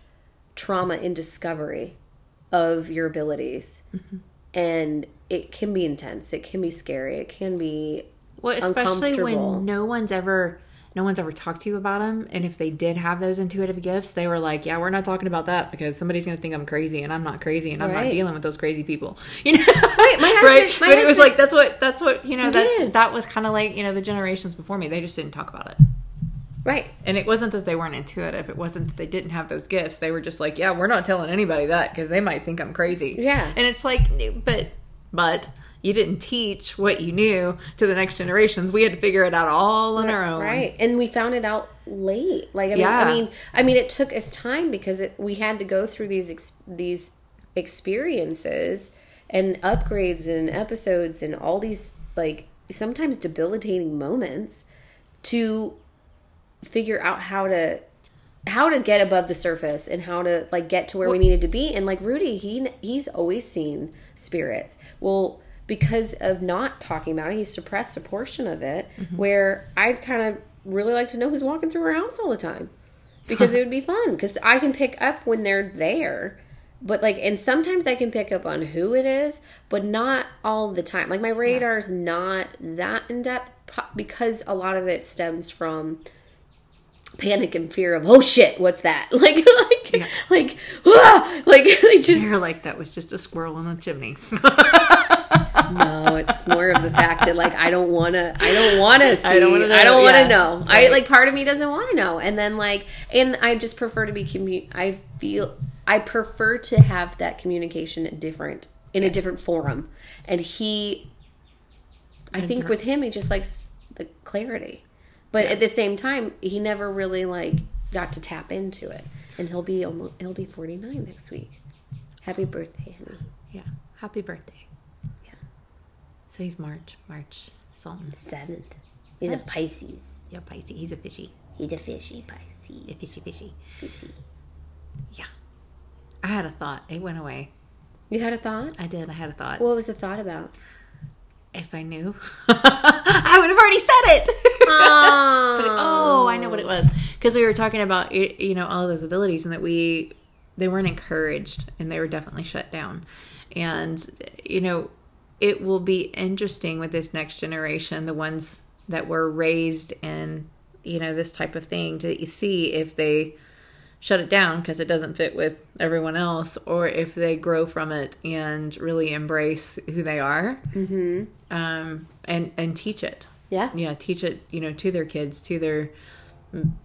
trauma in discovery of your abilities. Mm-hmm. And it can be intense. It can be scary. It can be well especially when no one's ever no one's ever talked to you about them and if they did have those intuitive gifts they were like yeah we're not talking about that because somebody's going to think i'm crazy and i'm not crazy and i'm not dealing with those crazy people. You know? Right, my husband- right? my but it was like that's what that's what you know that did. that was kind of like you know the generations before me they just didn't talk about it. Right. and it wasn't that they weren't intuitive it wasn't that they didn't have those gifts they were just like yeah we're not telling anybody that because they might think i'm crazy. Yeah. and it's like but but you didn't teach what you knew to the next generations we had to figure it out all on our own Right. And we found it out late. Like I mean, Yeah. I mean, I mean, it took us time because it, we had to go through these ex- these experiences and upgrades and episodes and all these like sometimes debilitating moments to figure out how to how to get above the surface and how to like get to where we needed to be and like rudy he he's always seen spirits well because of not talking about it he suppressed a portion of it where i'd kind of really like to know who's walking through our house all the time because it would be fun because i can pick up when they're there. But like and sometimes i can pick up on who it is but not all the time. Like my radar radar's not that in depth because a lot of it stems from panic and fear of oh shit what's that? Like like like ah, like I just you're like that was just a squirrel in the chimney no it's more of the fact that like i don't want to i don't want to see i don't don't wanna want know, to know, yeah. i like part of me doesn't want to know and then like and i just prefer to be commu- i feel i prefer to have that communication different in a different forum and he i think with him he just likes the clarity but at the same time he never really like got to tap into it And he'll be almost he'll be 49 next week. Happy birthday, Henry. Yeah. Happy birthday. He's March. March something. 7th. He's a Pisces. Yeah, Pisces. He's a fishy. He's a fishy Pisces. A fishy fishy. Fishy. Yeah. I had a thought. It went away. You had a thought? I did. I had a thought. What was the thought about? if I knew, I would have already said it. Oh, it- oh, I know what it was because we were talking about you know all of those abilities and that we they weren't encouraged and they were definitely shut down, and you know it will be interesting with this next generation, the ones that were raised in you know this type of thing to see if they shut it down because it doesn't fit with everyone else or if they grow from it and really embrace who they are Mm-hmm. um, and and teach it Yeah. yeah teach it you know to their kids to their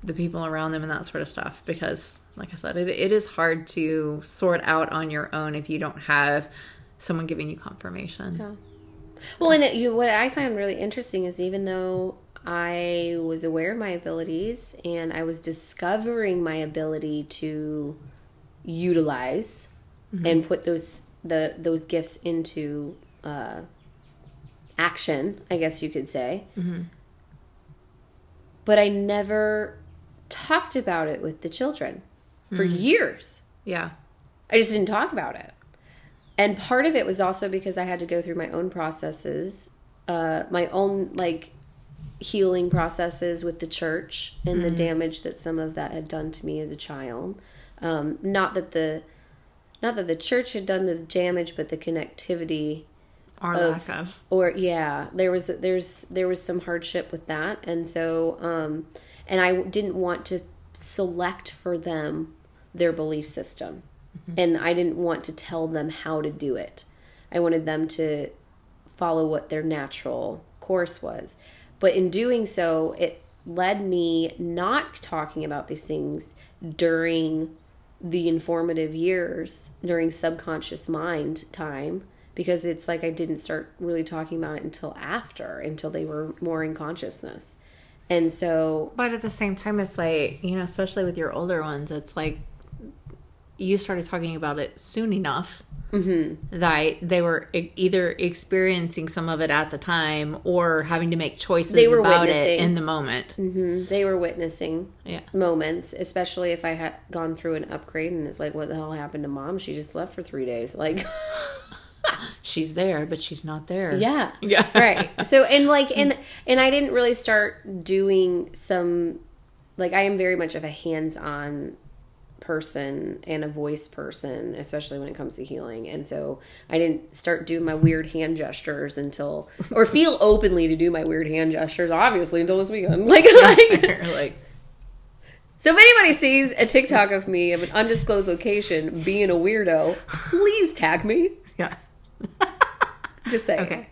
the people around them and that sort of stuff because like i said it, it is hard to sort out on your own if you don't have someone giving you confirmation Yeah. Well, and it, you, what I find really interesting is even though I was aware of my abilities and I was discovering my ability to utilize mm-hmm. and put those the those gifts into uh, action, I guess you could say. Mm-hmm. But I never talked about it with the children for mm-hmm. years. yeah I just didn't talk about it. And part of it was also because I had to go through my own processes, uh, my own like healing processes with the church and the damage that some of that had done to me as a child. Um, not that the not that the church had done the damage, but the connectivity or Of- lack of. or yeah there was there's there was some hardship with that. And so um and i didn't want to select for them their belief system Mm-hmm. and i didn't want to tell them how to do it. I wanted them to follow what their natural course was. But in doing so it led me not talking about these things during the informative years during subconscious mind time because it's like I didn't start really talking about it until after, until they were more in consciousness. And so, but at the same time it's like you know especially with your older ones it's like you started talking about it soon enough that they were either experiencing some of it at the time or having to make choices They were about it witnessing. in the moment mhm, they were witnessing yeah moments, especially if I had gone through an upgrade and it's like, what the hell happened to mom? She just left for three days. Like, she's there but she's not there yeah. yeah right so and like and and i didn't really start doing some like i am very much of a hands-on person and a voice person especially when it comes to healing. And so i didn't start doing my weird hand gestures until or feel openly to do my weird hand gestures obviously until this weekend. Like, like like so if anybody sees a tiktok of me of an undisclosed location being a weirdo please tag me. Yeah. Just say okay.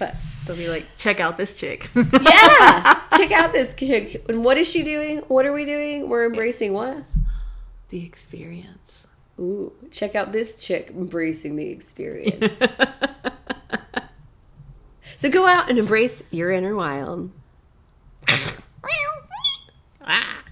But they'll be like check out this chick. Yeah check out this chick. And what is she doing? What are we doing? We're embracing what the experience. Ooh, check out this chick embracing the experience. so go out and embrace your inner wild. ah.